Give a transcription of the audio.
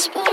this